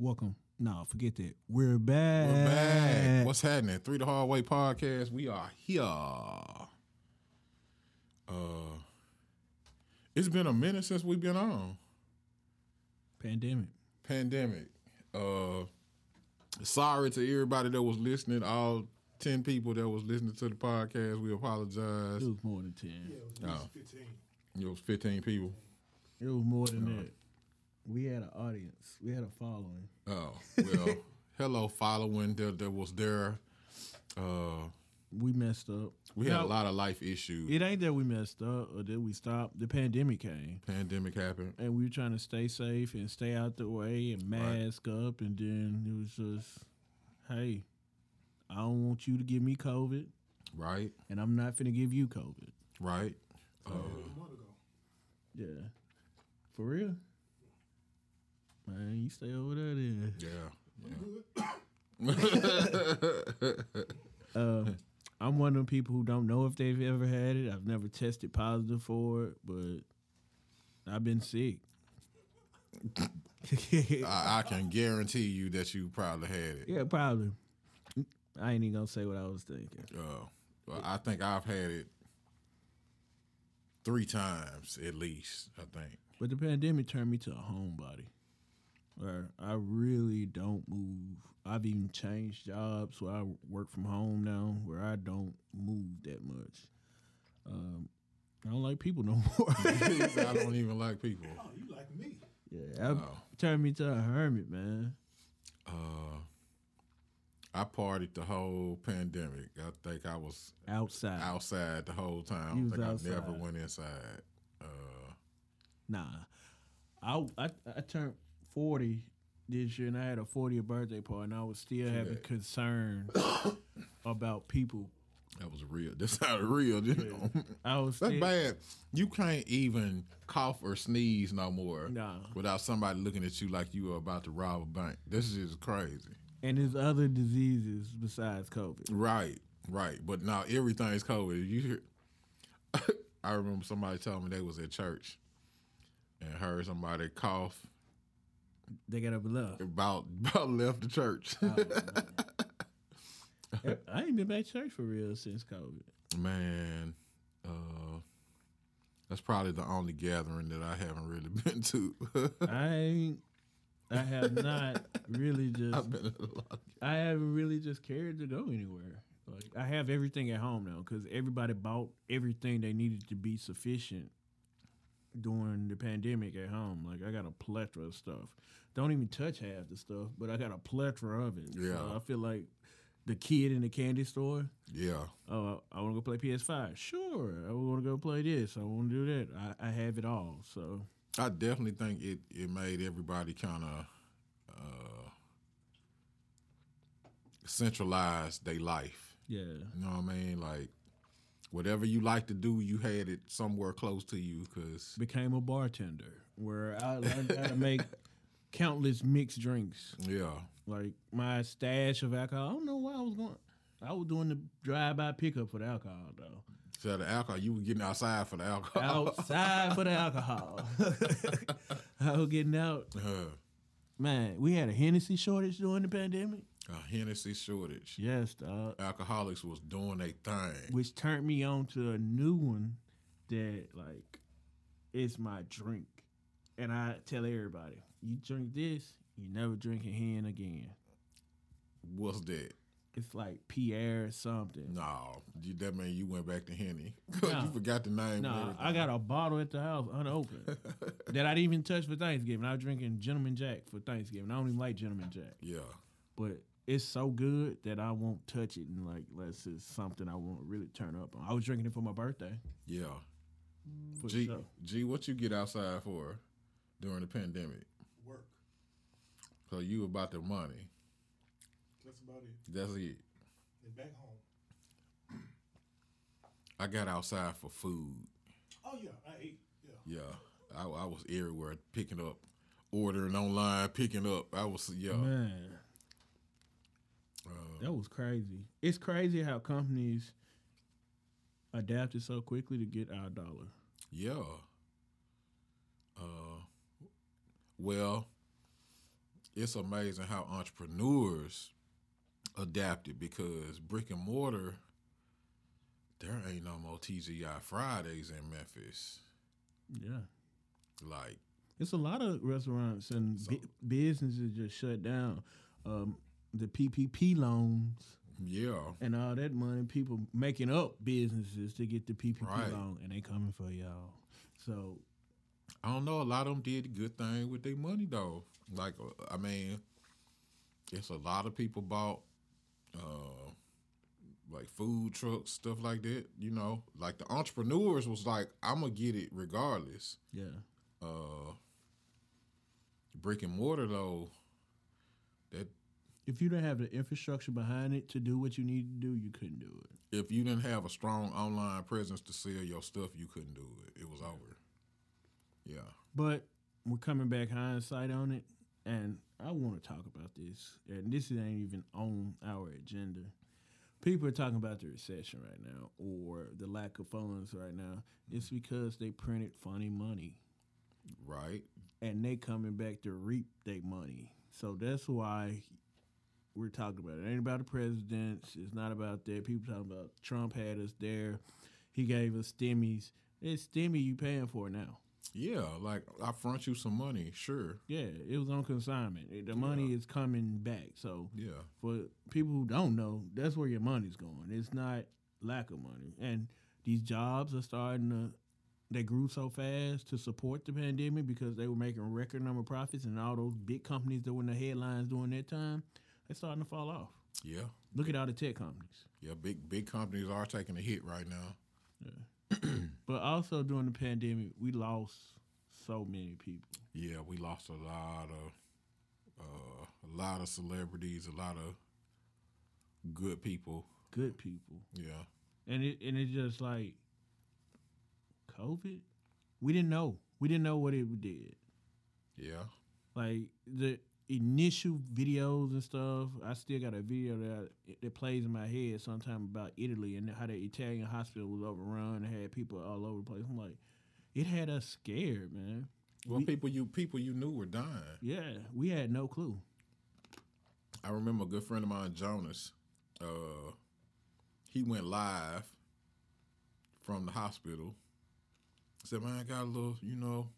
Welcome. No, forget that. We're back. We're back. What's happening? Three the Hard Way podcast. We are here. Uh, it's been a minute since we've been on. Pandemic. Pandemic. Uh, sorry to everybody that was listening. All ten people that was listening to the podcast. We apologize. It was more than ten. Yeah, it was, Oh. 15. It was fifteen people. It was more than that. We had an audience. We had a following. Oh well. hello, following that that was there. Uh, We messed up. we had No, a lot of life issues. It ain't that we messed up or that we stopped. The pandemic came. Pandemic happened. And we were trying to stay safe and stay out the way and Right. mask up. And then it was just, hey, I don't want you to give me COVID. Right. And I'm not finna give you COVID. Right. Uh, a month ago. Yeah. For real? Man, you stay over there then. yeah. Uh, I'm one of them people who don't know if they've ever had it. I've never tested positive for it, but I've been sick. I, I can guarantee you that you probably had it. yeah, probably. I ain't even gonna say what I was thinking. Uh, well, I think I've had it three times at least. I think. But the pandemic turned me to a homebody. Where I really don't move. I've even changed jobs, so I work from home now, where I don't move that much. Um, I don't like people no more. I don't even like people. Oh, you like me. yeah, I Oh. turned me to a hermit, man. Uh, I partied the whole pandemic. I think I was Outside. outside the whole time. You I was think I never went inside. Uh, Nah, I, I I turned forty this year, and I had a 40th birthday party, and I was still having that. concerns about people. that was real. That's not real. You know? I was That's still, bad. You can't even cough or sneeze no more Nah. without somebody looking at you like you are about to rob a bank. This is crazy. and there's other diseases besides COVID. Right, right. But now everything's COVID. You hear? I remember somebody telling me they was at church and heard somebody cough They got up and left. about about left the church. I ain't been back to church for real since COVID. Man, uh, that's probably the only gathering that I haven't really been to. I ain't. I have not really just. I've been at a lot. I haven't really just cared to go anywhere. Like I have everything at home now because everybody bought everything they needed to be sufficient during the pandemic at home. Like I got a plethora of stuff. Don't even touch half the stuff, but I got a plethora of it. Yeah. So I feel like the kid in the candy store. Yeah, Oh, I want to go play PS5. Sure, I want to go play this. I want to do that. I, I have it all. So I definitely think it it made everybody kind of uh, centralize their life. yeah, You know what I mean? Like whatever you like to do, you had it somewhere close to you. Cause became a bartender where I learned how to make countless mixed drinks. yeah, Like my stash of alcohol. I don't know why I was going. I was doing the drive by pickup for the alcohol though. so the alcohol you were getting outside for the alcohol. Outside for the alcohol. I was getting out. Uh, Man, we had a Hennessy shortage during the pandemic. a Hennessy shortage. Yes, dog. Alcoholics was doing a thing. Which turned me on to a new one that like is my drink. And I tell everybody, you drink this, you never drink a hen again. What's that? It's like Pierre something. No, you, that mean you went back to Henny. No. you forgot the name. No. I got a bottle at the house unopened that I didn't even touch for Thanksgiving. I was drinking Gentleman Jack for Thanksgiving. I don't even like Gentleman Jack, Yeah, but it's so good that I won't touch it. And like, unless it's something I won't really turn up on. I was drinking it for my birthday. yeah. For G, sure. G, what you get outside for during the pandemic? Work. So you about the money. That's about it. That's it. And back home. I got outside for food. Oh yeah, I ate. Yeah. Yeah, I, I was everywhere picking up, ordering online, picking up. I was yeah. Man, Uh, that was crazy. It's crazy how companies adapted so quickly to get our dollar. Yeah. Uh, well, it's amazing how entrepreneurs adapted because brick and mortar, there ain't no more TGI Fridays in Memphis. Yeah. Like, It's a lot of restaurants and bu- businesses just shut down. Um, the PPP loans yeah, and all that money, people making up businesses to get the PPP Right. loan, and they coming for y'all. So I don't know. A lot of them did a good thing with their money though. Like, uh, I mean, it's a lot of people bought, uh, like food trucks, stuff like that. You know, like the entrepreneurs was like, I'm gonna get it regardless. yeah, Uh, brick and mortar though, that if you didn't have the infrastructure behind it to do what you need to do, you couldn't do it. if you didn't have a strong online presence to sell your stuff, you couldn't do it. It was over. Yeah. But we're coming back hindsight on it, and I want to talk about this. And this ain't even on our agenda. People are talking about the recession right now or the lack of funds right now. It's mm-hmm. because they printed funny money Right. and they coming back to reap their money. So that's why we're talking about it. it. Ain't about the presidents. It's not about that. People talking about Trump had us there. He gave us stimmies. It's stimmy you paying for now. Yeah. Like I front you some money, sure. Yeah, it was on consignment. The money is coming back. So Yeah. for people who don't know, that's where your money's going. It's not lack of money. And these jobs are starting to they grew so fast to support the pandemic because they were making record number profits and all those big companies that were in the headlines during that time, they're starting to fall off. Yeah. Look at all the tech companies. Yeah. Big big companies are taking a hit right now. But also during the pandemic, we lost so many people. Yeah, we lost a lot of uh, a lot of celebrities, a lot of good people. Good people. Yeah. And it and it's just like COVID. We didn't know. We didn't know what it did. Yeah. Like the initial videos and stuff. I still got a video that that plays in my head sometime about Italy and how the Italian hospital was overrun and had people all over the place. I'm like, it had us scared, man. Well, We- people you people you knew were dying. Yeah, we had no clue. I remember a good friend of mine, Jonas. Uh, he went live from the hospital. Said, "Man, I got a little, you know,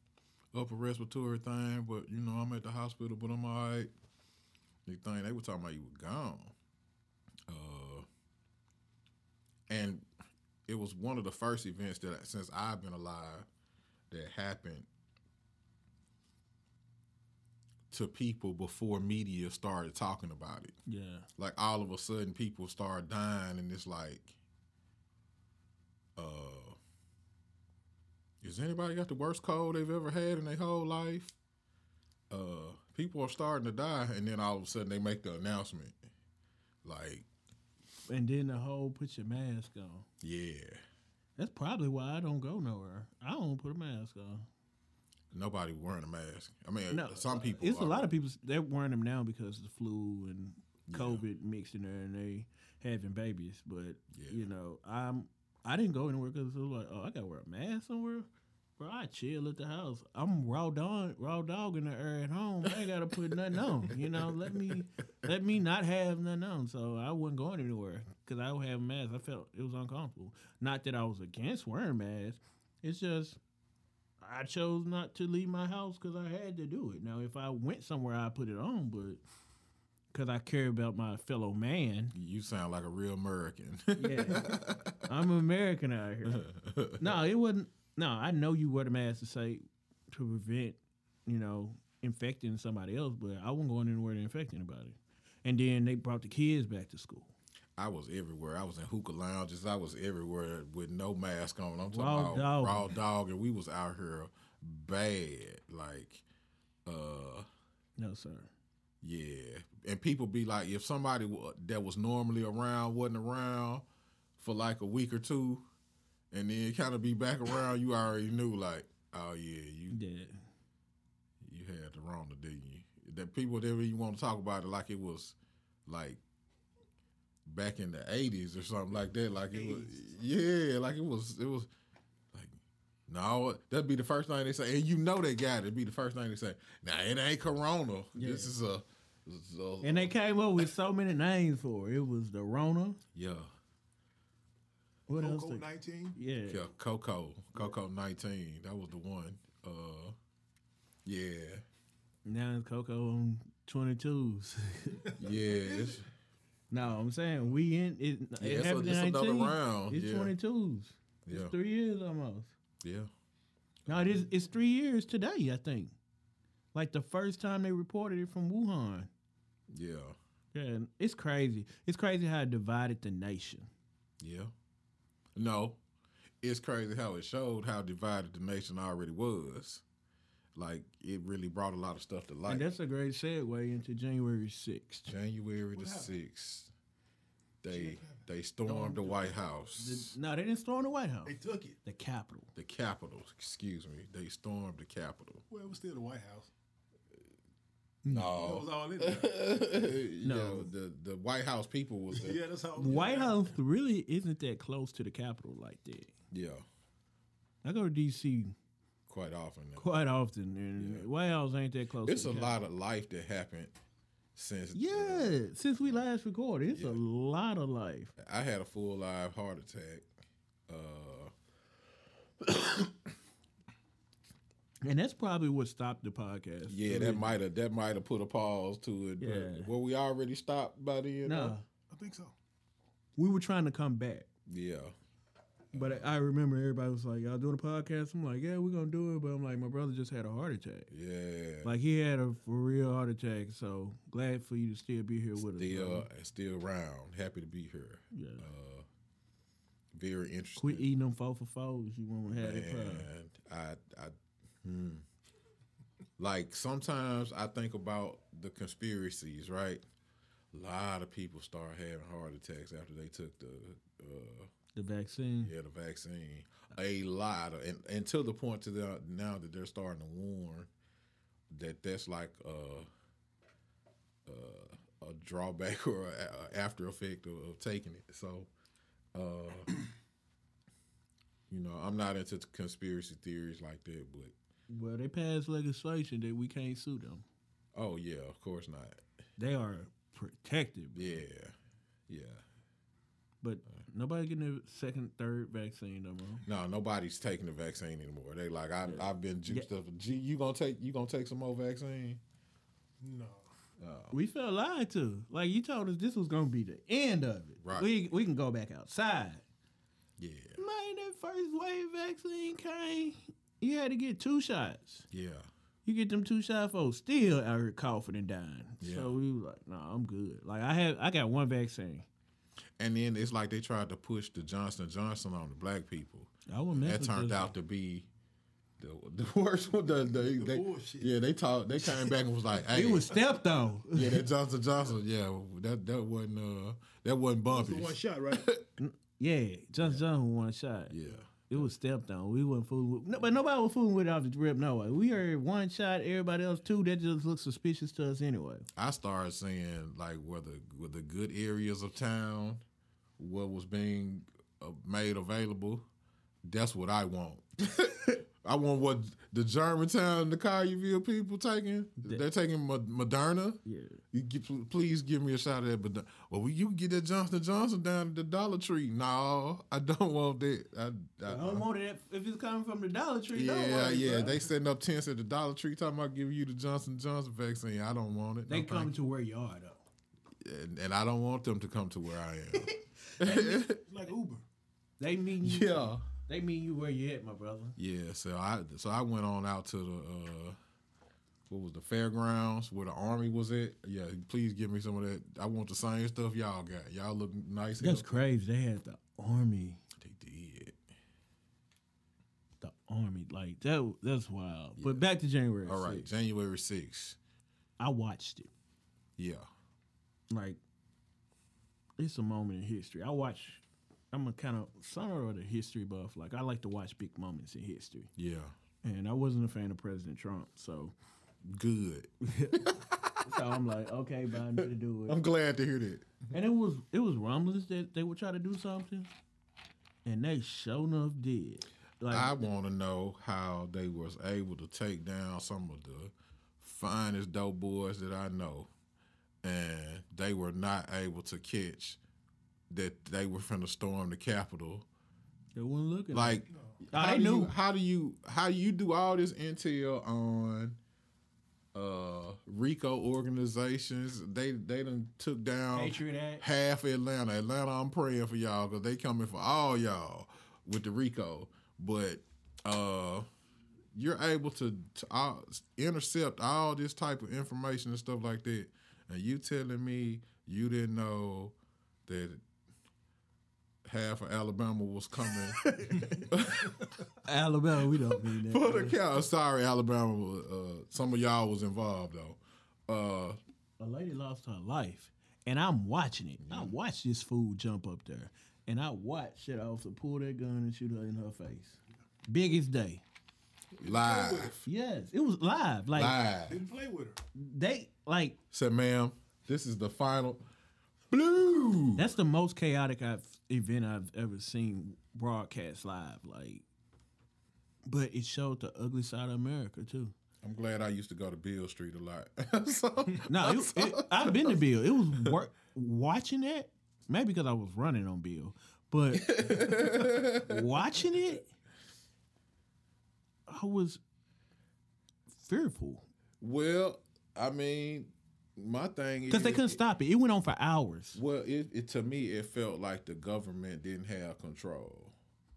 upper respiratory thing, but you know, I'm at the hospital, but I'm all right." The thing they were talking about, you were gone. Uh, and it was one of the first events that, since I've been alive, that happened to people before media started talking about it Yeah, like all of a sudden people start dying and it's like uh has anybody got the worst cold they've ever had in their whole life uh people are starting to die and then all of a sudden they make the announcement like and then the whole put your mask on. yeah That's probably why I don't go nowhere. I don't put a mask on. nobody wearing a mask i mean No, some people It's a lot of people. They're wearing them now because of the flu and Yeah. COVID mixed in there, and they having babies. But Yeah. you know, I'm I didn't go anywhere because it was like, oh, I gotta wear a mask somewhere. Bro, I chill at the house. I'm raw dog, raw dog in the air at home. I ain't gotta put nothing on. You know, let me let me not have nothing on. So I wasn't going anywhere because I don't have a mask. I felt it was uncomfortable. Not that I was against wearing masks. It's just I chose not to leave my house because I had to do it. Now, if I went somewhere, I put it on, but because I care about my fellow man, you sound like a real american yeah, I'm American out here. No, it wasn't. No, I know you wear the mask to say to prevent, you know, infecting somebody else, but I wasn't going anywhere to infect anybody. And then they brought the kids back to school. I was everywhere. I was in hookah lounges. I was everywhere with no mask on. I'm talking Raw about dog. raw dog, and we was out here bad. Like, uh, No, sir. Yeah. And people be like, if somebody that was normally around wasn't around for like a week or two, and then kind of be back around, you already knew like, oh yeah, you did. you had the wrong, didn't you? That people never even want to talk about it like it was like back in the eighties or something like that. Like it was, yeah, like it was. It was like no, that'd be the first thing they say, and you know they got it. It'd be the first thing they say. Now it ain't Corona. This is a So, And they came up with so many names for it. It was the Rona. yeah, What else? Coco they- 19. Yeah. yeah, Coco, Coco nineteen. That was the one. Uh, yeah, Now it's Coco on 22s. yeah. No, I'm saying we in it. Yeah, it it's a- happened it's in another 19. round, It's yeah. 22s. yeah, It's three years almost. yeah. No, it is. It's three years today. I think. Like the first time they reported it from Wuhan. Yeah, Yeah, it's crazy. It's crazy how it divided the nation. yeah. No, it's crazy how it showed how divided the nation already was. Like it really brought a lot of stuff to light. and that's a great segue into January 6th. January the sixth, they they stormed the White House, The- no, they didn't storm the White House. They took it. The Capitol. the Capitol. Excuse me, they stormed the Capitol. Well, it was still the White House. That No, was all in there. no, No. the the White House people was there. yeah, that's how. The White House really isn't that close to the Capitol like that. yeah, I go to D.C. quite often. now. quite often, and Yeah. White House ain't that close. It's to a the lot of life that happened since. uh, Yeah, since we last recorded, it's Yeah. a lot of life. I had a full live heart attack. Uh, And that's probably what stopped the podcast. yeah, that might have that might have put a pause to it. Yeah. But were we already stopped by then? No, I think so. we were trying to come back, Yeah. but I remember everybody was like, "Y'all doing a podcast?" I'm like, "Yeah, we're gonna do it," but I'm like, "My brother just had a heart attack. Yeah. Like he had a for real heart attack. So glad for you to still be here with us. still still around. Happy to be here. Yeah. Uh, very interesting. Quit eating them four for fours. You won't have it. problem. I, I, hmm. like sometimes I think about the conspiracies. Right, a lot of people start having heart attacks after they took the, uh, The vaccine. yeah, the vaccine. A lot of, and, and to the point to the, now that they're starting to warn that that's like a, a, a drawback or a, a after effect of, of taking it. So, uh, you know, I'm not into conspiracy theories like that, but Well, they passed legislation that we can't sue them. oh yeah, of course not. They are protected, bro. Yeah, yeah. but nobody getting a second, third vaccine no more. No, nobody's taking the vaccine anymore. They like I, I've been juiced up. Gee, you gonna take you gonna take some more vaccine? No. Oh. We felt lied to. Like you told us this was gonna be the end of it. Right. We we can go back outside. Yeah, Man, that first wave vaccine came. You had to get two shots. yeah. You get them two shots folks still out here coughing and dying. Yeah. So we was like, nah, I'm good. Like I have I got one vaccine. And then it's like they tried to push the Johnson Johnson on the black people. I wouldn't mess That turned out to be the, the worst one. The, the, they, bullshit. Yeah, they talked. They came back and was like, "Hey, It was stepped though. yeah, that Johnson Johnson. Yeah, that that wasn't uh that wasn't bumpy. one shot, right? yeah, Johnson Johnson one shot. Yeah, It was stepped on. We wasn't fooling with, no, but nobody was fooling with it off the rip. No way. We heard one shot, everybody else two. That just looks suspicious to us anyway. I started seeing like where the where the good areas of town, what was being uh, made available. That's what I want. I want what the Germantown, the Collierville people taking. They're taking Moderna. Yeah. You get, please give me a shot of that. But well, you can get that Johnson Johnson down at the Dollar Tree. No, I don't want that. I, I, I don't want it if it's coming from the Dollar Tree. don't yeah, worry, yeah. bro. They setting up tents at the Dollar Tree talking about giving you the Johnson Johnson vaccine. I don't want it. they No, come to where you are though. and, and I don't want them to come to where I am. like Uber. They mean you. yeah, They mean you where you at, my brother. yeah. So I so I went on out to the uh, what was the fairgrounds where the army was at. Yeah, please give me some of that. I want the same stuff y'all got. Y'all look nice. That's healthy. crazy. They had the army. They did. The army, like that. That's wild. But back to January. All right, 6th. January 6th. I watched it. Yeah. like it's a moment in history. I watch. I'm a kind of somewhat of a history buff. Like I like to watch big moments in history, Yeah. and I wasn't a fan of President Trump, so Good. so I'm like, okay, Biden to do it. I'm glad to hear that. And it was it was rumblings that they would try to do something, and they sure enough did. Like I want to know how they was able to take down some of the finest dope boys that I know and they were not able to catch that they were finna storm the Capitol. They weren't looking. Like, how they knew. You, how do you how do you do all this intel on uh RICO organizations? They they done took down Patriot Act. half Atlanta. Atlanta, I'm praying for y'all because they coming for all y'all with the RICO. But uh you're able to, to uh, intercept all this type of information and stuff like that, and you telling me you didn't know that half of Alabama was coming Alabama, we don't mean that. for the count. Sorry, Alabama. Uh, some of y'all was involved though. Uh, a lady lost her life, and I'm watching it. I watched this fool jump up there, and I watched that officer pull that gun and shoot her in her face. Biggest day. live, Yes, it was live. Like live. Didn't play with her. they like Said, ma'am, this is the final. Blue. that's the most chaotic I've, event I've ever seen broadcast live. Like, but it showed the ugly side of America too. I'm glad I used to go to Beale Street a lot. so, No, it, it, I've been to Beale. It was watching that, maybe because I was running on Beale, but watching it, I was fearful well, I mean, my thing is because they couldn't stop it. It went on for hours. Well, it, it to me it felt like the government didn't have control,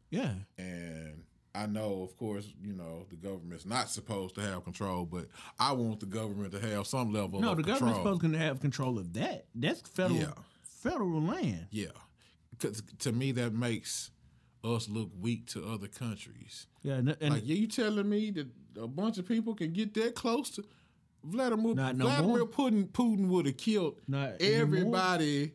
Yeah, and I know, of course, you know the government's not supposed to have control, but I want the government to have some level no, the control. government's supposed to have control of that. That's federal, Yeah. federal land. Yeah, because to me that makes us look weak to other countries. Yeah, and, and Like, yeah, you telling me that a bunch of people can get that close to Vladimir? No Vladimir. Putin, Putin would have killed Not everybody.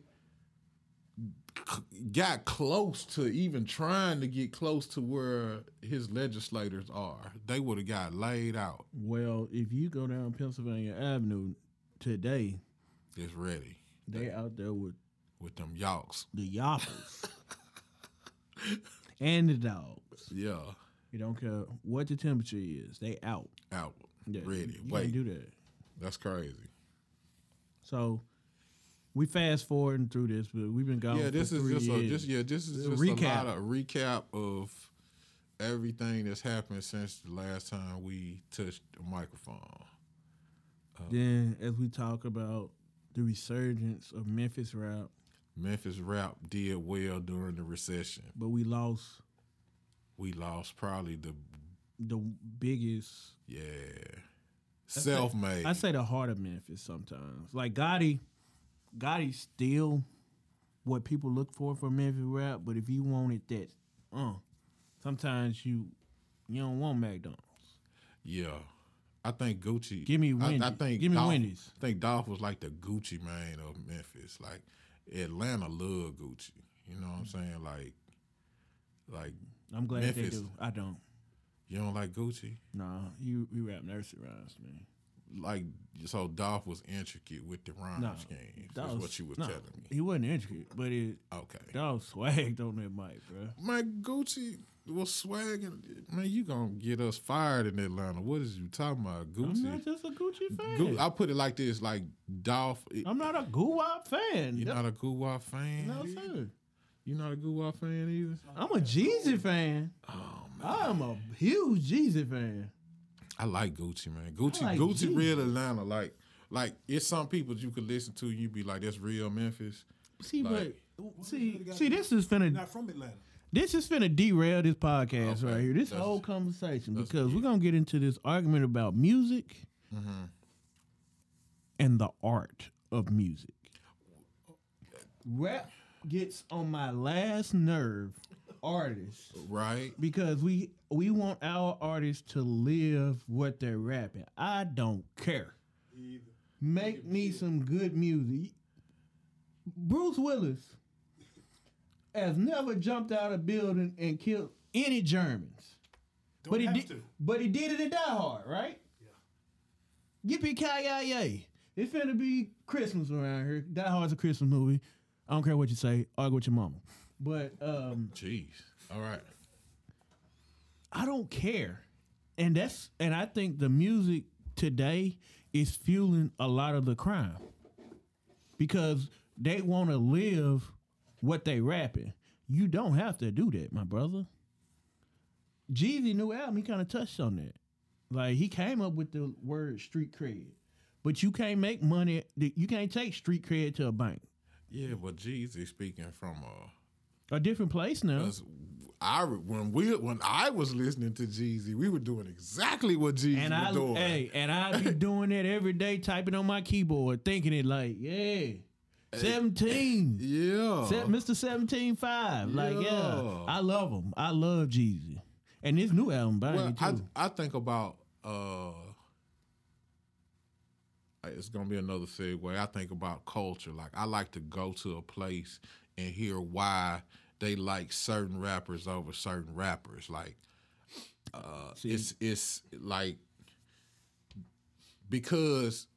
c- Got close to even trying to get close to where his legislators are. They would have got laid out. well, if you go down Pennsylvania Avenue today, It's ready they out there with with them yawks. the yoppers and the dogs. Yeah, You don't care what the temperature is. They out. out, Yeah, ready. You Wait, can't do that. That's crazy. So we fast forwarding through this, but we've been gone. yeah, this is just a just yeah, this is A just recap. a lot of recap of everything that's happened since the last time we touched the microphone. Uh, then, as we talk about the resurgence of Memphis rap, Memphis rap did well during the recession. but we lost We lost probably the the biggest. yeah self made. I say the heart of Memphis sometimes. Like Gotti, Gotti's still what people look for for Memphis rap, but if you wanted that, uh, sometimes you you don't want McDonald's. Yeah, I think Gucci. Give me I, I think Give me Dolph, Wendy's. I think Dolph was like the Gucci Mane of Memphis. Like Atlanta love Gucci. You know what I'm saying? Like, like I'm glad Memphis. they do. I don't. You don't like Gucci. Nah, you you rap nursery rhymes, man. Like so, Dolph was intricate with the rhyme schemes. That's what you was no, telling me. He wasn't intricate, but it Okay, Dolph swagged on that mic, bro. my Gucci was swagging. Man, you gonna get us fired in Atlanta? What is you talking about, Gucci? I'm not just a Gucci fan. Gu- I put it like this: like Dolph. it- I'm not a Guwap fan. You're not a Guwap fan. no sir. You're not a Guwap fan either. I'm a Jeezy fan. Oh I'm a huge Jeezy fan. I like Gucci, man. Gucci, like Gucci, Jeezy. real Atlanta. Like, like it's some people you could listen to. You be like, that's real Memphis. See, Like- but see, see, this is finna Not from Atlanta. this is finna derail this podcast Okay, right here. This that's- whole conversation because good. we're gonna get into this argument about music Mm-hmm. and the art of music. Rap gets on my last nerve, artists, Right? because we we want our artists to live what they're rapping. I don't care. Either. Make me some good music. Bruce Willis has never jumped out of a building and killed any Germans. Don't But he did to. but he did it in Die Hard, right? Yeah. Yippee ki yay! It's finna be Christmas around here. Die Hard's a Christmas movie. I don't care what you say. Argue with your mama. But um, Jeez. All right. I don't care. And that's and I think the music today is fueling a lot of the crime. because they want to live what they rapping. You don't have to do that, my brother. Jeezy new album, he kind of touched on that. Like he came up with the word street cred, but you can't make money. You can't take street cred to a bank. Yeah, but Jeezy speaking from uh, A different place now. I when we when I was listening to Jeezy, we were doing exactly what Jeezy And I, was doing. hey, and I be doing it every day, typing on my keyboard, thinking it like, yeah, seventeen, yeah, Se- Mr. Seventeen Five, like yeah, Yeah. I love him. I love Jeezy, and this new album, by well, me I. I think about uh, it's gonna be another segue. I think about culture. Like I like to go to a place and hear why they like certain rappers over certain rappers. Like uh, See. it's it's like because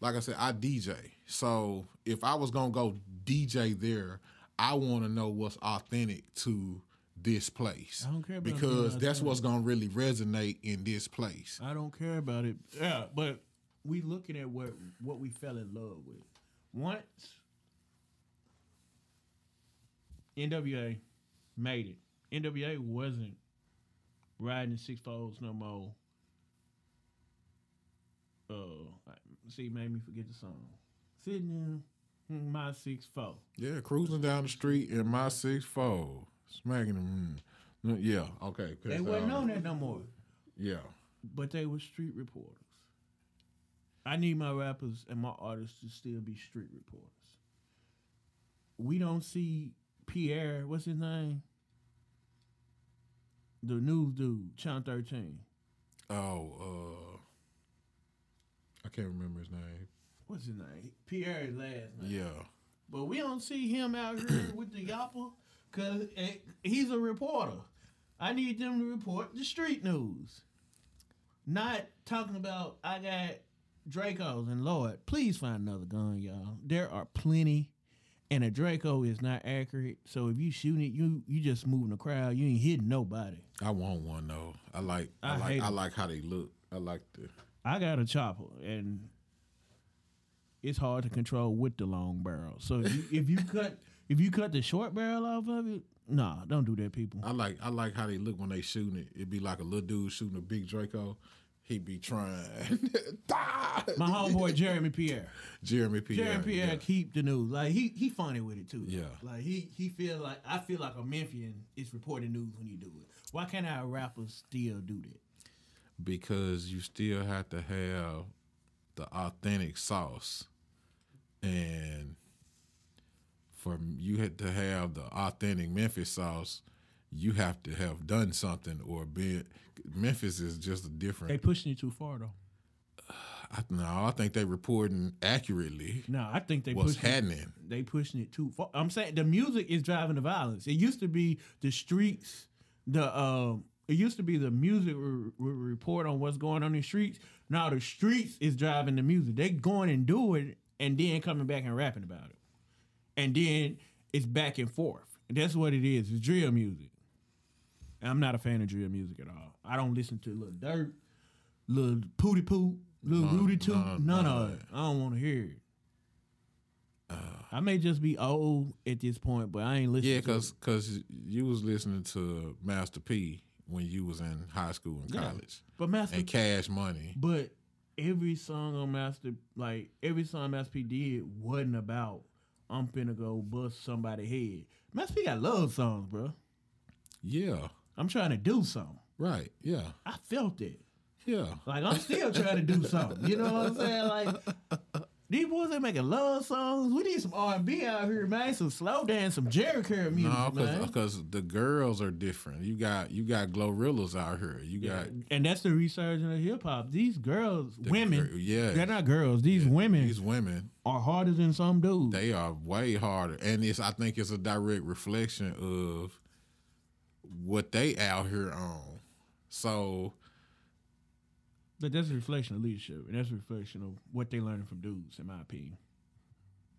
like I said, I DJ. So if I was gonna go DJ there, I want to know what's authentic to this place. I don't care because that's what's gonna really resonate in this place. I don't care about it. Yeah, but we looking at what what we fell in love with. Once NWA made it, NWA wasn't riding six fours no more. Uh, see, made me forget the song. Sitting in my six four. Yeah, cruising down the street in my six four, smacking them. Mm. Yeah, okay. They wasn't on. on that no more. Yeah, but they were street reporters. I need my rappers and my artists to still be street reporters. We don't see Pierre, what's his name? The news dude, Channel 13. Oh, uh, I can't remember his name. What's his name? Pierre's last name. Yeah, But we don't see him out here with the yapper because he's a reporter. I need them to report the street news. Not talking about, I got Dracos and Lord. Please find another gun, y'all. There are plenty. And a Draco is not accurate. So if you shooting it, you you just moving the crowd. You ain't hitting nobody. I want one though. I like, I, I like, I like how they look. I like the. I got a chopper and it's hard to control with the long barrel. So if you, if you cut if you cut the short barrel off of it, nah, don't do that, people. I like, I like how they look when they shooting it. It'd be like a little dude shooting a big Draco. He'd be trying. My homeboy Jeremy Pierre. Jeremy Pierre. Jeremy Pierre yeah. keep the news. Like he he funny with it too. Yeah. Like he he feel like I feel like a Memphian is reporting news when you do it. Why can't our rappers still do that? because you still have to have the authentic sauce and for you had to have the authentic Memphis sauce you have to have done something or been Memphis is just a different They pushing you too far though. I, no I think they reporting accurately No, I think they what's pushing happening they pushing it too far. I'm saying the music is driving the violence. It used to be the streets, the um, it used to be the music re- re- report on what's going on in the streets. Now the streets is driving the music. They going and do it, and then coming back and rapping about it, and then it's back and forth. That's what it is. It's drill music. And I'm not a fan of drill music at all. I don't listen to Lil Durk, little pooty poop, little Rudy toot, none- of it. I don't want to hear it. I may just be old at this point, but I ain't listening. yeah to cuz cuz you was listening to Master P when you was in high school and Yeah. college But Master, and Cash Money but every song on Master, like every song Master P did, wasn't about I'm finna go bust somebody head. Master P got love songs, bro. yeah I'm trying to do something. right yeah I felt it. yeah Like I'm still trying to do something. You know what I'm saying? Like these boys they making love songs. We need some R and B out here, man. Some slow dance, some Jheri curl music, No, man. Uh, because the girls are different. You got you got GloRillas out here. You Yeah, got and that's the resurgence of hip hop. These girls, the women, gir- yeah, they're not girls. These women these women. are harder than some dudes. They are way harder, and it's I think it's a direct reflection of what they out here on. So but that's a reflection of leadership, and that's a reflection of what they learning from dudes, in my opinion.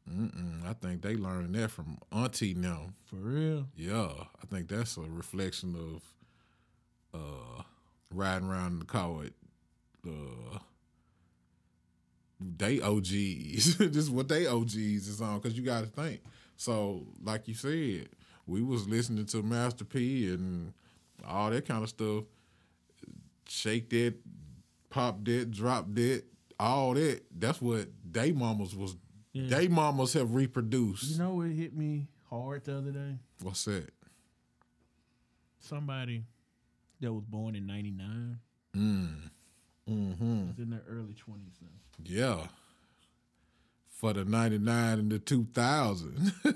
mm-mm, I think they learned that from Auntie now. For real. Yeah, I think that's a reflection of uh, riding around in the car with uh, they OGs, just what they OGs is on. Because you got to think. So, like you said, we was listening to Master P and all that kind of stuff. Shake that, pop that, drop that, all that. That's what they mamas was. Yeah. They mamas have reproduced. You know what hit me hard the other day? What's that? Somebody that was born in '99 Mm. Mm-hmm. was in their early 20s now. Yeah. For the 99 and the 2000. Yeah.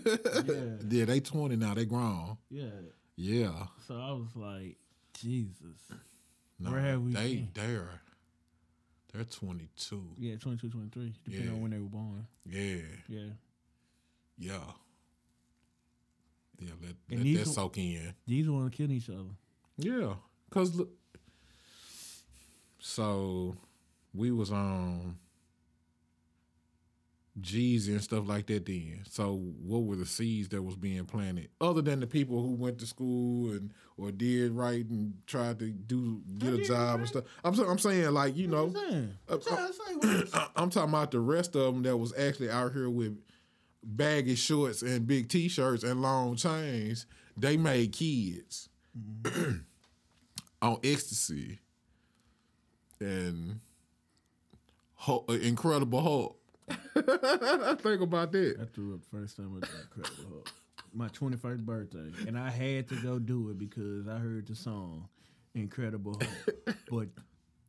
yeah, they 20 now. They grown. Yeah. Yeah. So I was like, Jesus. No, Where have we they, been? They're, they're 22. Yeah, 22, 23, depending Yeah. on when they were born. Yeah. Yeah. Yeah. Yeah, let, And let that soak in. These want to kill each other. Yeah. Because look. So we was on G's and stuff like that then. So what were the seeds that was being planted? Other than the people who went to school and or did right and tried to do get a job and stuff. I'm I'm saying like, you know, What I'm uh, I'm say I'm talking about the rest of them that was actually out here with baggy shorts and big t-shirts and long chains. They made kids on ecstasy and Hulk, uh, Incredible Hulk. I think about that. I threw up the first time with Incredible Hulk. My 21st birthday. And I had to go do it because I heard the song Incredible Hulk. but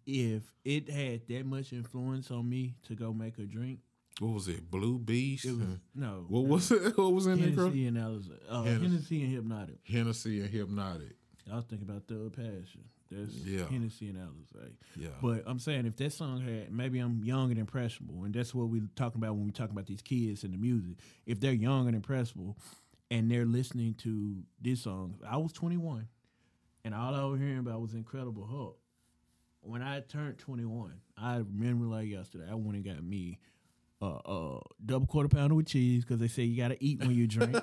if it had that much influence on me to go make a drink, What was it? Blue Beast. it was no. what was it? What was in the Incredible? Hennessy and Alice, uh, Hennessy. Hennessy and Hpnotiq. Hennessy and Hpnotiq. I was thinking about Thug Passion. That's Yeah. Hennessy and Alizé. Yeah. But I'm saying if that song had maybe I'm young and impressionable, and that's what we're talking about when we talk about these kids and the music. If they're young and impressionable, and they're listening to this song, I was 21, and all I was hearing about was Incredible Hulk. When I turned 21, I remember like yesterday, I went and got me a uh, uh, double quarter pounder with cheese because they say you got to eat when you drink.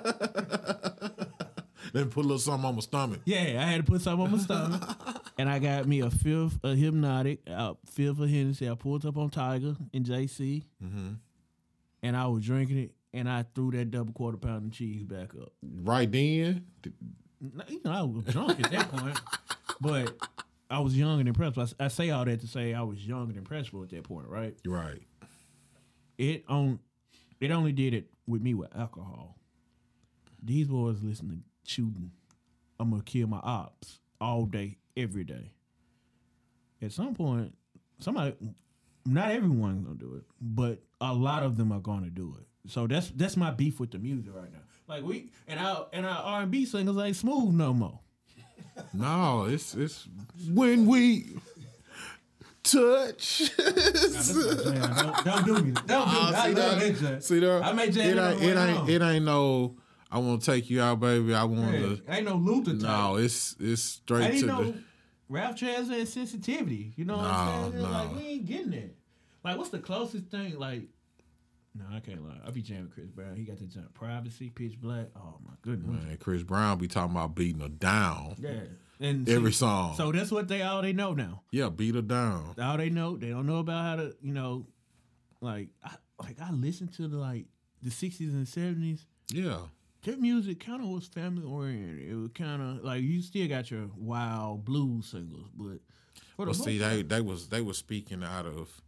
then put a little something on my stomach. Yeah, I had to put something on my stomach. and I got me a fifth of Hpnotiq, a fifth of Hennessy. I pulled up on Tiger and JC, Mm-hmm. and I was drinking it, and I threw that double quarter pound of cheese back up. Right then, You know, I was drunk at that point, but I was young and impressible. I, I say all that to say I was young and impressible at that point, right? right. It on, it only did it with me with alcohol. These boys listen to shooting. I'm gonna kill my ops all day, every day. At some point, somebody, not everyone's gonna do it, but a lot of them are gonna do it. So that's that's my beef with the music right now. Like we and our and our R and B singers ain't smooth no more. No, it's it's when we touch. Don't, don't do me. Don't do me. Ah, I see love that? that. See there? I made jam it it ain't it ain't it ain't no. I want to take you out, baby. I want to. ain't no Luther type. No, it's it's straight to didn't the. Ralph had sensitivity. You know what No, I'm saying? no. Like we ain't getting it. Like what's the closest thing? Like no, I can't lie. I be jamming Chris Brown. He got the jump privacy, pitch black. Oh my goodness. Man, Chris Brown be talking about beating her down. Yeah. And Every see, song. So that's what they all they know now. yeah, beat her down. All they know, they don't know about how to, you know, like I like I listened to the like the sixties and seventies. Yeah. Their music kind of was family oriented. It was kind of like you still got your wild blues singles, but for the see, they they was they was speaking out of.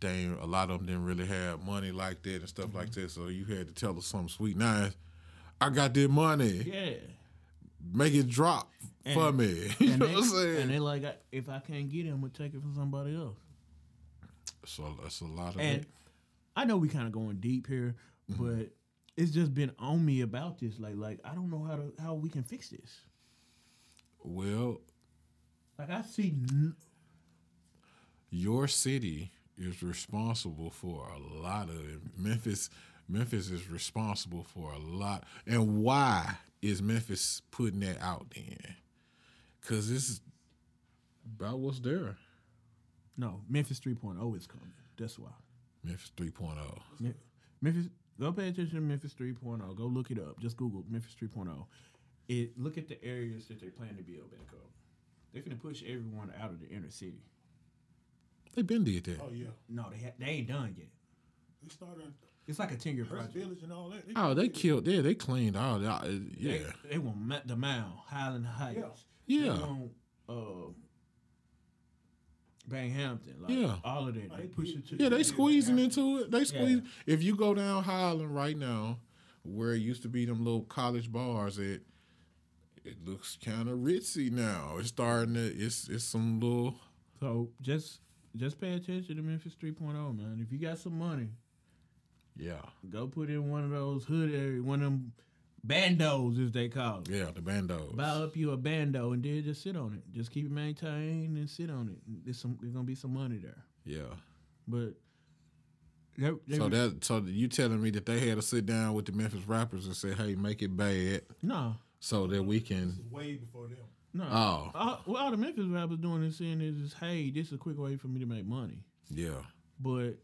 They a lot of them didn't really have money like that and stuff like Mm-hmm. that. So you had to tell us something sweet. Now, I got this money. yeah. Make it drop for me. you and know they, what I'm saying? And they like, if I can't get it, I'm gonna take it from somebody else. so that's a lot of And it. I know we kind of going deep here, Mm-hmm. but it's just been on me about this. Like, like I don't know how to how we can fix this. Well, Like I see, n- your city is responsible for a lot of it. Memphis. Memphis is responsible for a lot. And why is Memphis putting that out then? Because this is about what's there. no Memphis 3.0 is coming. That's why. Memphis oh. 3.0. Me- Memphis, go pay attention to Memphis 3.0. Go look it up. Just Google Memphis 3.0. It look at the areas that they plan to build back up. They're gonna push everyone out of the inner city. They been did that. Oh yeah. No, they ha- they ain't done yet. They started It's like a ten year Hearst project. Village and all that. Oh, they killed. Yeah, they cleaned all that. uh, Yeah, They, they want Ma- the Mile, Highland Heights. Yeah. They want uh, Binghampton. Like, Yeah. All of that. Oh, They they push it to yeah. They squeezing into it. They squeeze. If you go down Highland right now, where it used to be them little college bars, it it looks kind of ritzy now. It's starting to. It's it's some little. So just just pay attention to Memphis 3.0, man. If you got some money, Yeah, go put in one of those hood area, one of them bandos, as they call it. yeah. The bandos. Buy up you a bando and then just sit on it. Just keep it maintained and sit on it. There's some. There's gonna be some money there, Yeah. but. They, they, So that so you telling me that they had to sit down with the Memphis rappers and say, "Hey, make it bad," no, so that we can. This is way before them. no. Oh, All, what all the Memphis rappers doing is saying is, is, hey, this is a quick way for me to make money. yeah, But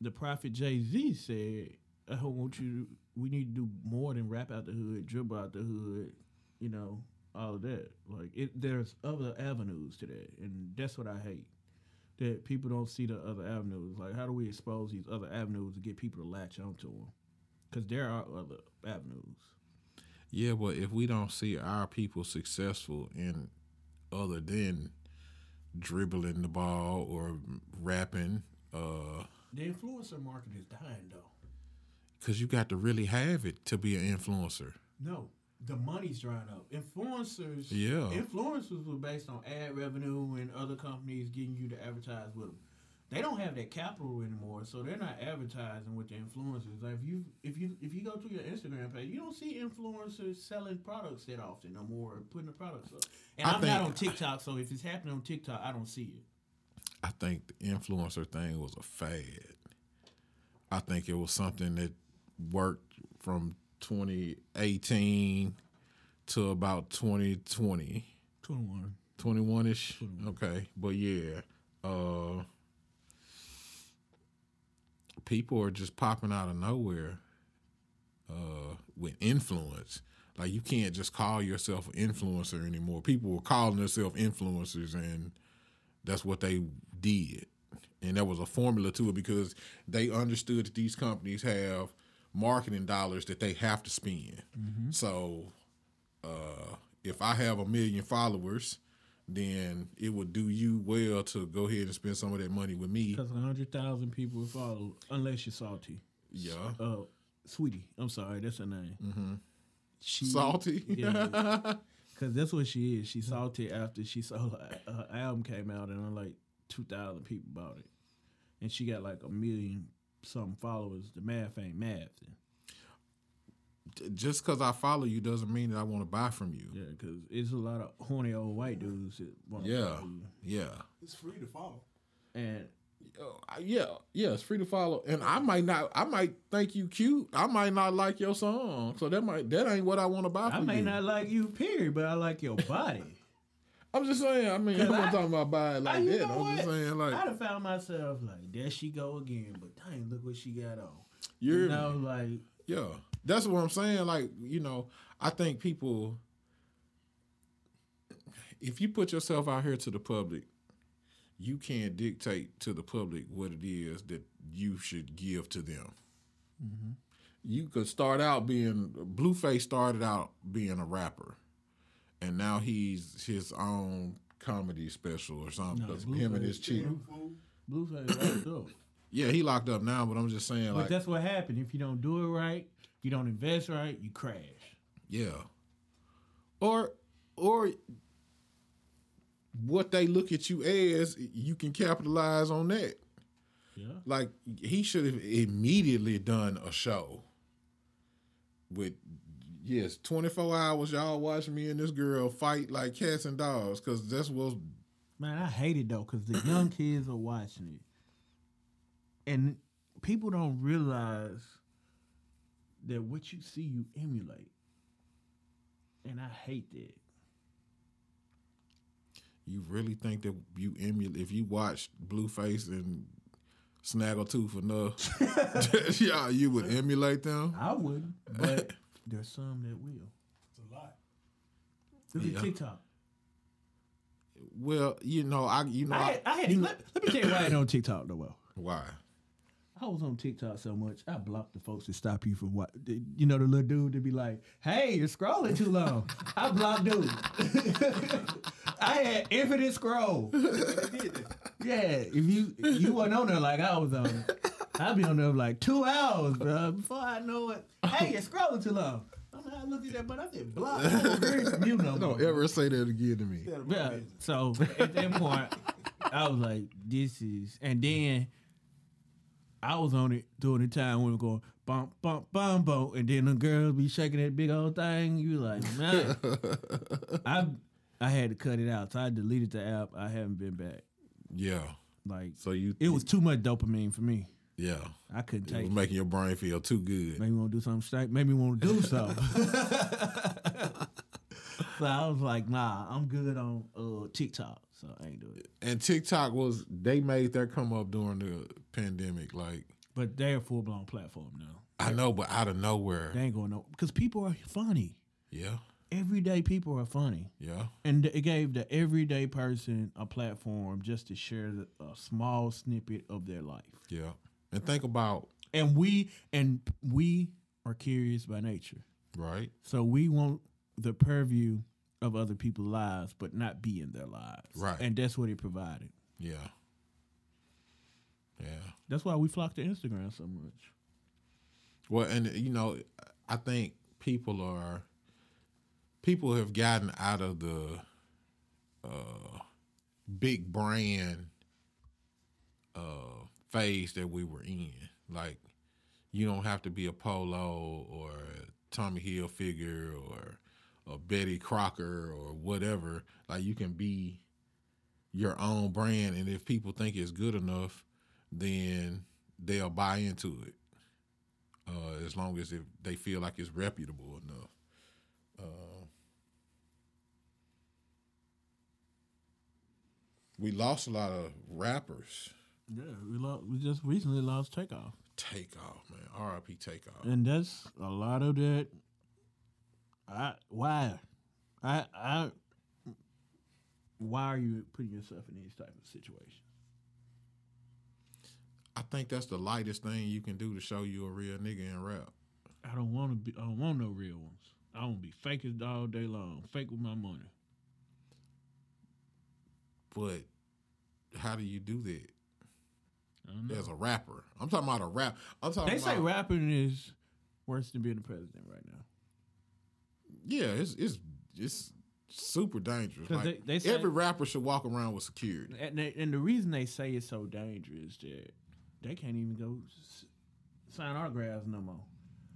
the prophet Jay Z said, I don't want you to, we need to do more than rap out the hood, dribble out the hood, you know, all of that. Like, it, there's other avenues to that. And that's what I hate. That people don't see the other avenues. Like, how do we expose these other avenues to get people to latch onto them? Because there are other avenues. yeah. But if we don't see our people successful in other than dribbling the ball or rapping, uh, The influencer market is dying, though. Because you got to really have it to be an influencer. No, the money's drying up. Influencers, Yeah. influencers were based on ad revenue and other companies getting you to advertise with them. They don't have that capital anymore, so they're not advertising with the influencers. Like if you if you if you go to your Instagram page, you don't see influencers selling products that often no more, putting the products up. And I am not on TikTok, so if it's happening on TikTok, I don't see it. I think the influencer thing was a fad. I think it was something that worked from 2018 to about 2020. Twenty one. 21 ish. Okay. But yeah, uh, people are just popping out of nowhere uh, with influence. Like, you can't just call yourself an influencer anymore. People were calling themselves influencers, and that's what they did. And there was a formula to it because they understood that these companies have marketing dollars that they have to spend. So, uh, if I have a million followers, then it would do you well to go ahead and spend some of that money with me. Because hundred thousand people will follow, unless you're salty. Yeah. Uh, sweetie, I'm sorry, that's her name. Mm-hmm. She, Salty. Yeah. Because that's what she is. She salty after she saw her, her album came out and like 2,000 people bought it. And she got like a million some followers. The math ain't math. Just because I follow you doesn't mean that I want to buy from you. Yeah, because it's a lot of horny old white dudes that want to Yeah. follow you. Yeah. It's free to follow. And Uh, yeah, yeah, it's free to follow, and I might not, I might think you cute. I might not like your song, so that might that ain't what I want to buy I may you. not like you, period, but I like your body. I'm just saying. I mean, I'm not I- talking about buying like I- that. I'm just saying, like, I'd have found myself like, there she go again, but look what she got on. you're, You know, like, yeah, that's what I'm saying. Like, you know, I think people, if you put yourself out here to the public, you can't dictate to the public what it is that you should give to them. Mm-hmm. You could start out being Blueface started out being a rapper, and now he's his own comedy special or something. No, him and his Blueface- chick. Blue. Blueface up. Yeah, he locked up now, but I'm just saying, But like, that's what happened. If you don't do it right, you don't invest right, you crash. Yeah. Or or what they look at you as, you can capitalize on that. Yeah. Like he should have immediately done a show with yes, 24 hours y'all watch me and this girl fight like cats and dogs cuz that's what Man, I hate it though, because the young kids are watching it. And people don't realize that what you see, you emulate. And I hate that. you really think that you emulate if you watch Blueface and Snaggletooth enough, yeah, you would emulate them. I wouldn't, but there's some that will. It's a lot. Look Yeah. at TikTok. Well, you know, I you know I I, had, I had let, let me tell you why I ain't on TikTok no more. why. I was on TikTok so much, I blocked the folks that stop you from what you know the little dude to be like, "Hey, you're scrolling too long." I blocked dude. I had infinite scroll. Yeah, if you if you weren't on there like I was on, I'd be on there like two hours, bro. Before I know it, hey, you're scrolling too long. I'm like, I look at that, but I said block. I don't agree with you no more. Don't ever say that again to me. Yeah. So at that point, I was like, "This is," and then I was on it during the time when we were going bump, bump, bump, bump, and then the girls be shaking that big old thing. You like, man, I I had to cut it out, so I deleted the app. I haven't been back. Yeah. Like So you it was too much dopamine for me. yeah. I couldn't It take was it. making your brain feel too good. Maybe want to do something straight. Made me want to do something. so I was like, nah, I'm good on uh, TikTok, so I ain't do it. And TikTok was they made their come up during the pandemic. Like But they're a full blown platform now. I know, but out of nowhere. They ain't going no because people are funny. Yeah. Everyday people are funny, Yeah. and it gave the everyday person a platform just to share a small snippet of their life. Yeah. And think about And we and we are curious by nature, right. so we want the purview of other people's lives, but not be in their lives. Right. and that's what it provided. Yeah. Yeah. That's why we flock to Instagram so much. Well, and you know, I think people are people have gotten out of the uh, big brand uh, phase that we were in. Like, you don't have to be a Polo or Tommy Hilfiger or a Betty Crocker or whatever. Like, you can be your own brand, and if people think it's good enough, then they'll buy into it uh, as long as if they feel like it's reputable enough. Uh, we lost a lot of rappers. Yeah, we lost, we just recently lost Takeoff. Takeoff, man. R.I.P. Takeoff. and that's a lot of that. I why, I I why are you putting yourself in these type of situations? I think that's the lightest thing you can do to show you a real nigga in rap. I don't want to be. I don't want no real ones. I want to be fake as all day long. Fake with my money. But how do you do that I don't know. as a rapper? I'm talking about a rap. I'm talking They about say rapping is worse than being the president right now. Yeah, it's it's it's super dangerous. Like, they- they say- every rapper should walk around with security. And they, and the reason they say it's so dangerous is that they can't even go s- sign autographs no more.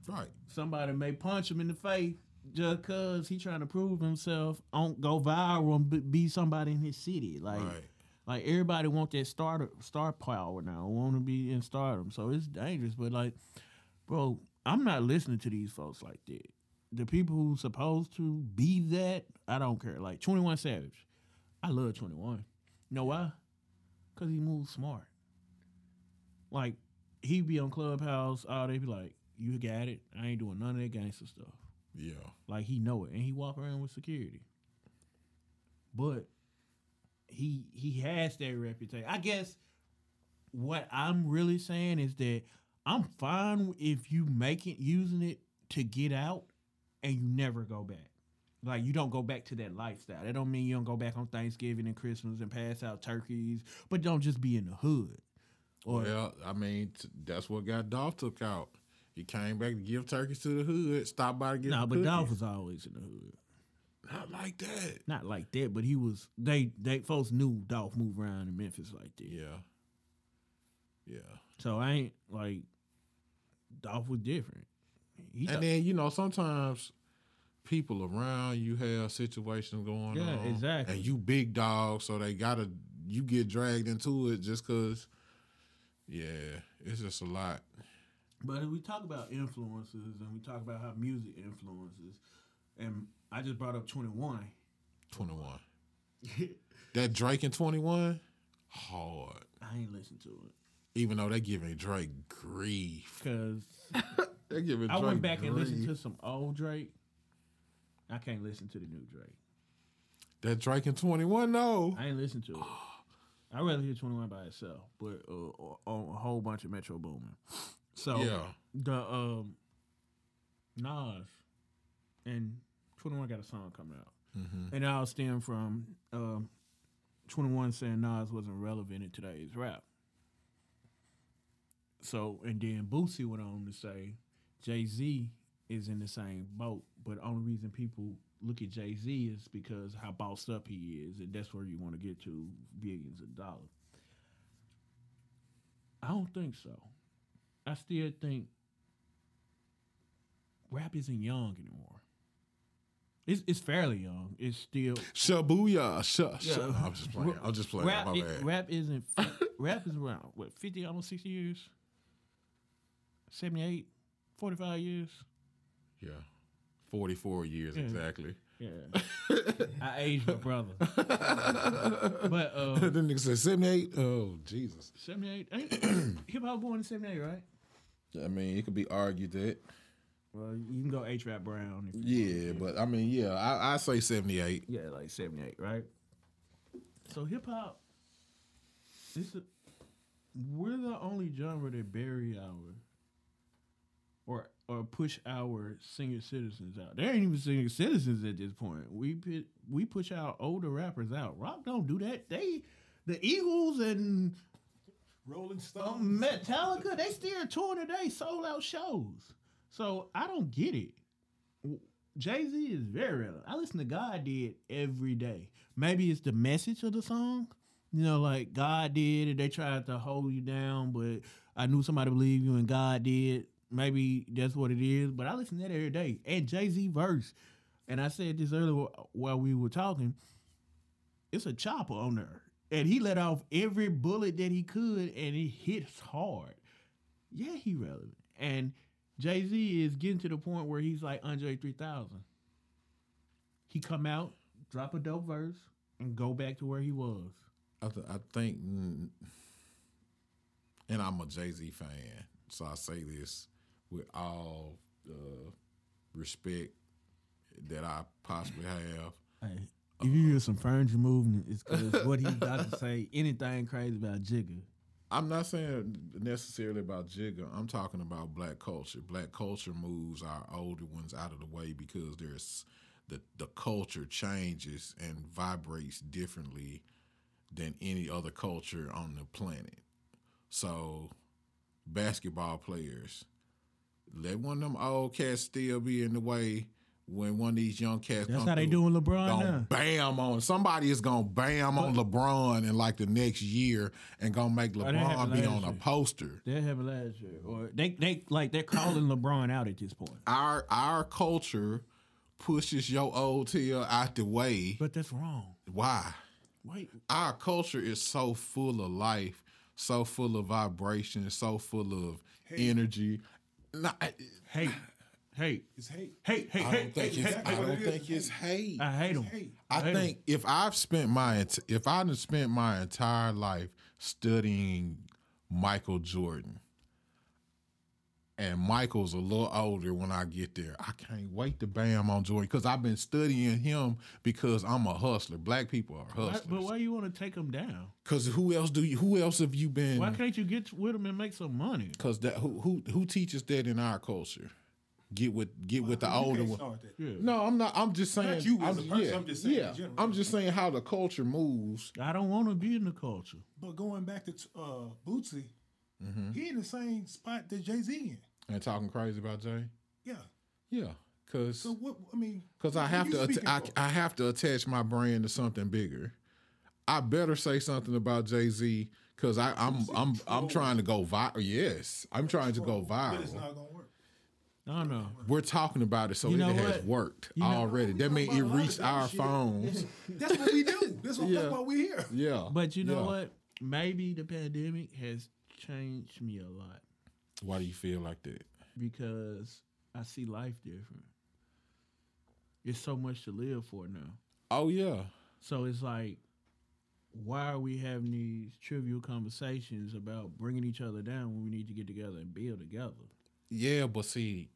Right. somebody may punch him in the face just cause he trying to prove himself on go viral and be- be somebody in his city. Like Right. like everybody want that star star power now, want to be in stardom. So it's dangerous. But like, bro, I'm not listening to these folks like that. The people who supposed to be that, I don't care. Like 21 Savage, I love 21. You know why? Cause he moves smart. Like he be on Clubhouse, all they be like, "You got it. I ain't doing none of that gangster stuff." Yeah. Like he know it, and he walk around with security. But he he has that reputation. I guess what I'm really saying is that I'm fine if you make it using it to get out, and you never go back. Like you don't go back to that lifestyle. That don't mean you don't go back on Thanksgiving and Christmas and pass out turkeys, but don't just be in the hood. Or Well, I mean, t- that's what got Dolph took out. He came back to give turkeys to the hood, Stop by to get no, some but. Dolph was always in the hood. Not like that. Not like that, but he was. They they folks knew Dolph moved around in Memphis like that. Yeah. Yeah. So I ain't like Dolph was different. He And thought- then, you know, sometimes people around you have situations going Yeah, on. exactly. And you big dog, so they gotta you get dragged into it just cause yeah, it's just a lot. but if we talk about influences and we talk about how music influences, and I just brought up Twenty One. Twenty one. That Drake in twenty one, hard. I ain't listened to it Even though they giving Drake grief. because Giving I went back and listened to some old Drake. I can't listen to the new Drake. That Drake in Twenty One no. I ain't listen to it. I rather hear Twenty One by itself, but uh, on a whole bunch of Metro Boomin. So Yeah. the um, Nas and Twenty One got a song coming out, Mm-hmm. and it all stem from um, Twenty One saying Nas wasn't relevant in today's rap. So and then Boosie went on to say Jay Z is in the same boat, but only reason people look at Jay Z is because how bossed up he is, and that's where you want to get to billions of dollars. I don't think so. I still think rap isn't young anymore. It's it's fairly young. It's still Shabuya. Sh- sh- I'm just playing. I'm just playing. rap. My it- rap isn't rap is around what fifty almost sixty years, 78, 45 years. Yeah. 44 years Yeah. exactly. Yeah, I aged my brother, but uh, then nigga said 78. Oh, Jesus. seventy eight. Hip hop born in seventy eight, right? I mean, it could be argued that. Well, you can go H Rap Brown. If you Yeah, but I mean, yeah, I, I say 78. Yeah, like 78, right? So hip hop, a, we're the only genre that bury our or or push our senior citizens out. There ain't even senior citizens at this point. We pi- we push our older rappers out. Rock don't do that. They the Eagles and Rolling Stones. um, Metallica, they still touring today, sold out shows. So I don't get it. Jay Z is very relevant. I listen to God did every day. Maybe it's the message of the song. You know, like God did, and they tried to hold you down, but I knew somebody believed you, and God did. Maybe that's what it is. But I listen to that every day. And Jay Z verse, and I said this earlier while we were talking. It's a chopper on there, and he let off every bullet that he could, and it hits hard. Yeah, he relevant, and Jay Z is getting to the point where he's like Andre three thousand. He come out, drop a dope verse, and go back to where he was. I, th- I think, mm, and I'm a Jay Z fan, so I say this with all uh, respect that I possibly have. Hey, if you hear some furniture moving, it's because what he's about to say anything crazy about Jigga. I'm not saying necessarily about Jigga. I'm talking about black culture. Black culture moves our older ones out of the way because there's the the culture changes and vibrates differently than any other culture on the planet. So, basketball players, let one of them old cats still be in the way when one of these young cats. That's how they through, doing LeBron now. bam on somebody is gonna bam on LeBron in like the next year and gonna make LeBron be on a year. poster. That happened last year, or they they like they're calling LeBron out at this point. Our our culture pushes your old tail out the way. But that's wrong. Why? Wait, Our culture is so full of life, so full of vibration, so full of energy. Nah, I, hey, hey, It's hate. hey, hey, I don't think hey, it's. hey, I don't it is. think it's hate. I hate him. Hate. I hate 'em. think if I've spent my if I'd have spent my entire life studying Michael Jordan, and Michael's a little older when I get there, I can't wait to bam on Jordan because I've been studying him because I'm a hustler. Black people are Why- hustlers. but why you want to take him down? Because who else do you? Who else have you been? Why can't you get with him and make some money? Because that who who who teaches that in our culture? Get with get with the older one. Yeah. No, I'm not. I'm just saying. Not you as I'm, a person, yeah, I'm just saying Yeah, general. I'm just saying how the culture moves. I don't want to be in the culture. But going back to uh, Boosie, Mm-hmm. he in the same spot that Jay Z in. And talking crazy about Jay. Yeah. Yeah, because So what? I mean, because I have to att- I, I have to attach my brand to something bigger. I better say something about Jay Z because I I'm I'm I'm trying to go viral. Yes, I'm trying to go But it's viral. not gonna work. I don't know. We're talking about it, so You it know has what? worked You know- already. That means it about a lot of reached our shit. phones. That's what we do. That's, what, Yeah. that's why we're here. Yeah, But you know yeah. what? Maybe the pandemic has changed me a lot Why do you feel like that? because I see life different. It's so much to live for now. Oh yeah, So it's like, why are we having these trivial conversations about bringing each other down when we need to get together and build together? yeah, but see,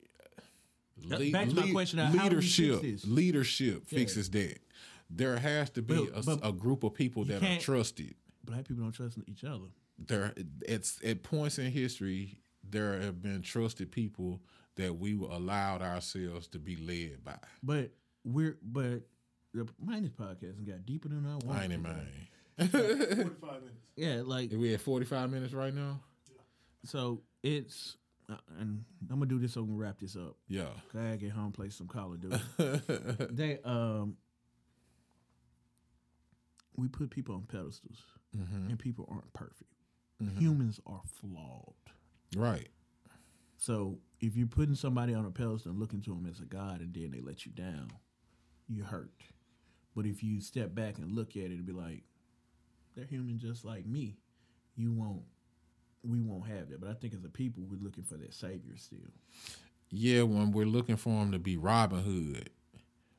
Uh, back to my question of how do fix leadership, this? leadership Yeah. fixes that. there has to be But- a, but a group of people that are trusted. Black people don't trust each other. There, it's at points in history there have been trusted people that we allowed ourselves to be led by. But we're but the minus podcast and got deeper than I wanted. Ain't it, to. Forty-five minutes. Yeah, like We at forty five minutes right now. so it's uh, and I'm gonna do this so we can wrap this up. Yeah. 'Cause I gotta get home play some Call of Duty. they um we put people on pedestals Mm-hmm. and people aren't perfect. Humans are flawed. Right. So if you're putting somebody on a pedestal and looking to them as a god and then they let you down, you hurt. But if you step back and look at it and be like, they're human just like me, you won't we won't have that. But I think as a people we're looking for that savior still. Yeah, when we're looking for him to be Robin Hood,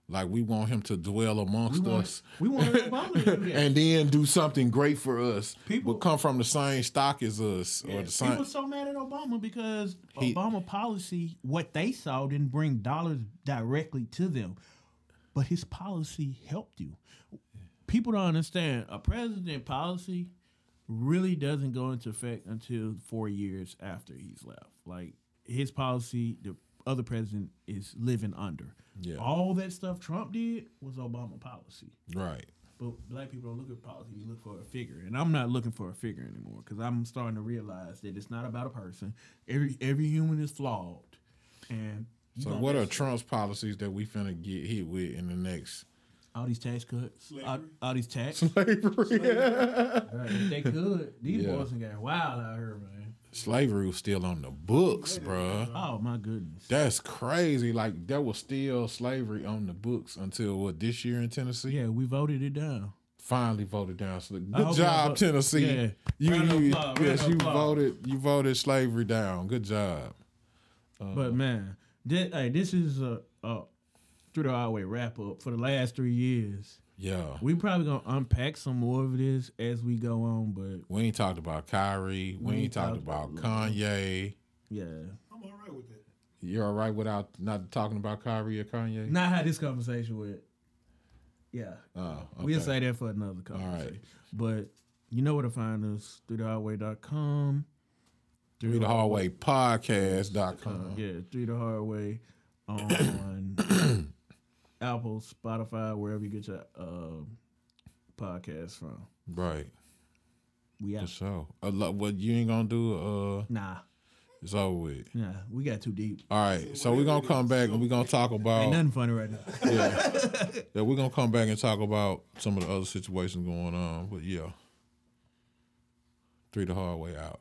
like we want him to dwell amongst We want us. we want Obama to do that. and then do something great for us. People- come from the same stock as us or the same. People so mad at Obama because He- Obama policy, what they saw didn't bring dollars directly to them, but his policy helped you. People don't understand a president policy really doesn't go into effect until four years after he's left. Like his policy, the other president is living under. Yeah. All that stuff Trump did was Obama policy. right. But black people don't look at policy; you look for a figure, and I'm not looking for a figure anymore because I'm starting to realize that it's not about a person. Every every human is flawed, and So what are mess- Trump's policies that we finna get hit with in the next all these tax cuts, all, all these tax? slavery? Right, if they could, these Yeah. boys done got wild out here, man. Slavery was still on the books, bruh. Oh my goodness. That's crazy. Like there was still slavery on the books until what this year in Tennessee. Yeah, we voted it down. Finally voted down. So good job, vote- Tennessee. Yeah. You, you applause, round yes, you applause. voted. You voted slavery down. Good job. But uh, man, this, hey, this is a, a through the hard way wrap up for the last three years. Yeah. We probably gonna unpack some more of this as we go on, but We ain't talked about Kyrie. We, We ain't ain't talked talked about about Kanye. yeah. I'm all right with that. You're all right without not talking about Kyrie or Kanye? Not had this conversation with. Yeah, Oh, we'll say that for another conversation. But you know where to find us through the hardway.com. Through the hallway podcast.com. Yeah, through the hard way on Apple, Spotify, wherever you get your uh, podcast from. Right. We For sure. A lot, what you ain't gonna do, uh, Nah, it's over with. nah, we got too deep. All right. So we're gonna come back and we're gonna talk Ain't about nothing funny right now. yeah. yeah, we're gonna come back and talk about some of the other situations going on. But yeah. Three the hard way out.